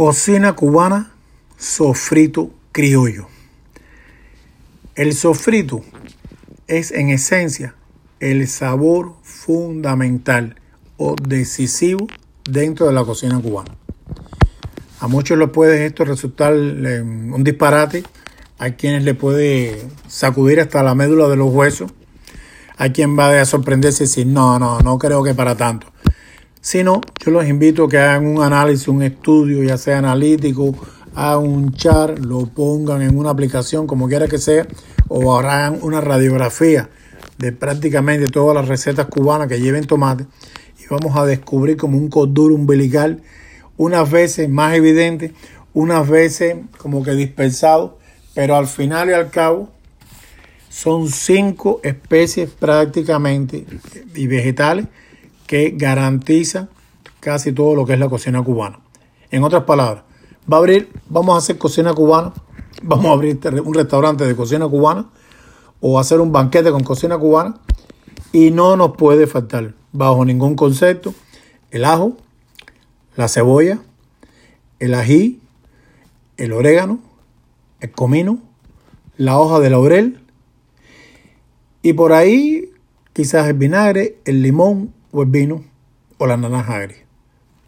Cocina cubana, sofrito criollo. El sofrito es en esencia el sabor fundamental o decisivo dentro de la cocina cubana. A muchos les puede esto resultar eh, un disparate, hay quienes le puede sacudir hasta la médula de los huesos, hay quien va a sorprenderse y decir, no, no, no creo que para tanto. Si no, yo los invito a que hagan un análisis, un estudio, ya sea analítico, hagan un char, lo pongan en una aplicación, como quiera que sea, o hagan una radiografía de prácticamente todas las recetas cubanas que lleven tomate y vamos a descubrir como un corduro umbilical, unas veces más evidente, unas veces como que dispersado, pero al final y al cabo son cinco especies prácticamente y vegetales que garantiza casi todo lo que es la cocina cubana. En otras palabras, va a abrir, vamos a hacer cocina cubana, vamos a abrir un restaurante de cocina cubana o hacer un banquete con cocina cubana y no nos puede faltar, bajo ningún concepto, el ajo, la cebolla, el ají, el orégano, el comino, la hoja de laurel y por ahí quizás el vinagre, el limón o el vino o la naranja agria.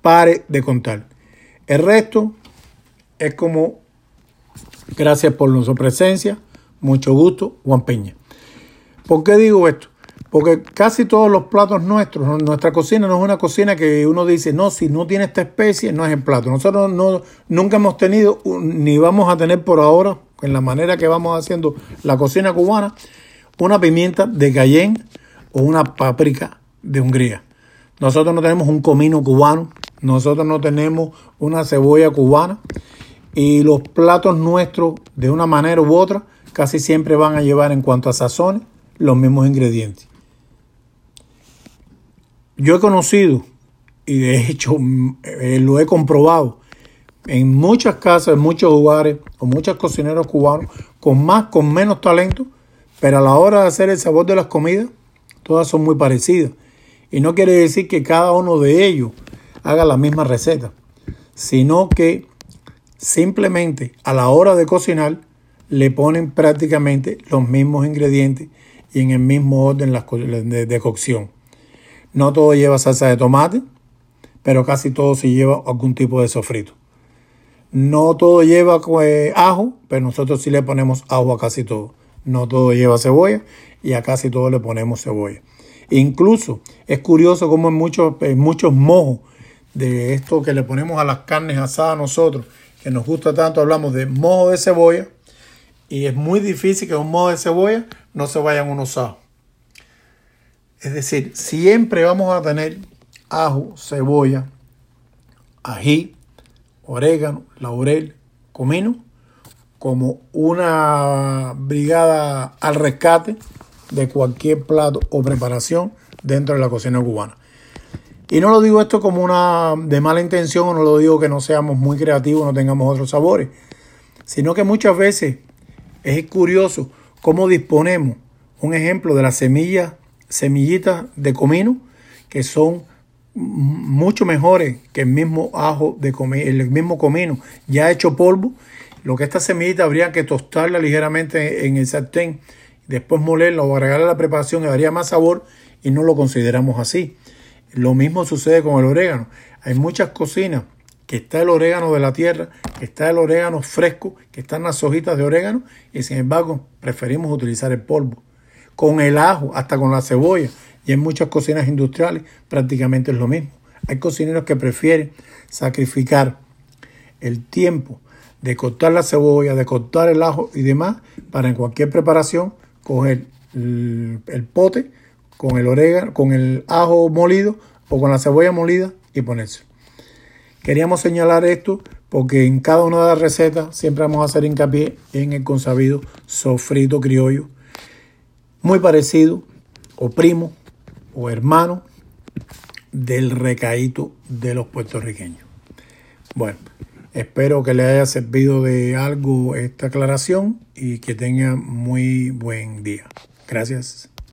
Pare de contar. El resto es como gracias por nuestra presencia, mucho gusto, Juan Peña. ¿Por qué digo esto? Porque casi todos los platos nuestros, nuestra cocina no es una cocina que uno dice, no, si no tiene esta especie, no es el plato. Nosotros no, nunca hemos tenido, ni vamos a tener por ahora, en la manera que vamos haciendo la cocina cubana, una pimienta de Cayenne o una paprika de Hungría. Nosotros no tenemos un comino cubano, nosotros no tenemos una cebolla cubana y los platos nuestros, de una manera u otra, casi siempre van a llevar en cuanto a sazones los mismos ingredientes. Yo he conocido y de hecho eh, lo he comprobado en muchas casas, en muchos lugares, con muchos cocineros cubanos, con más, con menos talento, pero a la hora de hacer el sabor de las comidas, todas son muy parecidas. Y no quiere decir que cada uno de ellos haga la misma receta, sino que simplemente a la hora de cocinar le ponen prácticamente los mismos ingredientes y en el mismo orden de, cocción. No todo lleva salsa de tomate, pero casi todo se lleva algún tipo de sofrito. No todo lleva eh, ajo, pero nosotros sí le ponemos ajo a casi todo. No todo lleva cebolla y a casi todo le ponemos cebolla. Incluso es curioso como en muchos, muchos mojos de esto que le ponemos a las carnes asadas a nosotros, que nos gusta tanto, hablamos de mojo de cebolla y es muy difícil que un mojo de cebolla no se vayan unos ajos. Es decir, siempre vamos a tener ajo, cebolla, ají, orégano, laurel, comino, como una brigada al rescate de cualquier plato o preparación dentro de la cocina cubana. Y no lo digo esto como una de mala intención, o no lo digo que no seamos muy creativos, no tengamos otros sabores, sino que muchas veces es curioso cómo disponemos, un ejemplo de las semillas, semillitas de comino, que son mucho mejores que el mismo ajo de comino, el mismo comino ya hecho polvo. Lo que esta semillita habría que tostarla ligeramente en el sartén después molerlo o agregarle a la preparación le daría más sabor y no lo consideramos así. Lo mismo sucede con el orégano. Hay muchas cocinas que está el orégano de la tierra, que está el orégano fresco, que están las hojitas de orégano y sin embargo preferimos utilizar el polvo. Con el ajo, hasta con la cebolla y en muchas cocinas industriales prácticamente es lo mismo. Hay cocineros que prefieren sacrificar el tiempo de cortar la cebolla, de cortar el ajo y demás para en cualquier preparación coger el, pote con el orégano, con el ajo molido o con la cebolla molida y ponerse. Queríamos señalar esto porque en cada una de las recetas siempre vamos a hacer hincapié en el consabido sofrito criollo, muy parecido o primo o hermano del recaíto de los puertorriqueños. Bueno, Espero que le haya servido de algo esta aclaración y que tenga muy buen día. Gracias.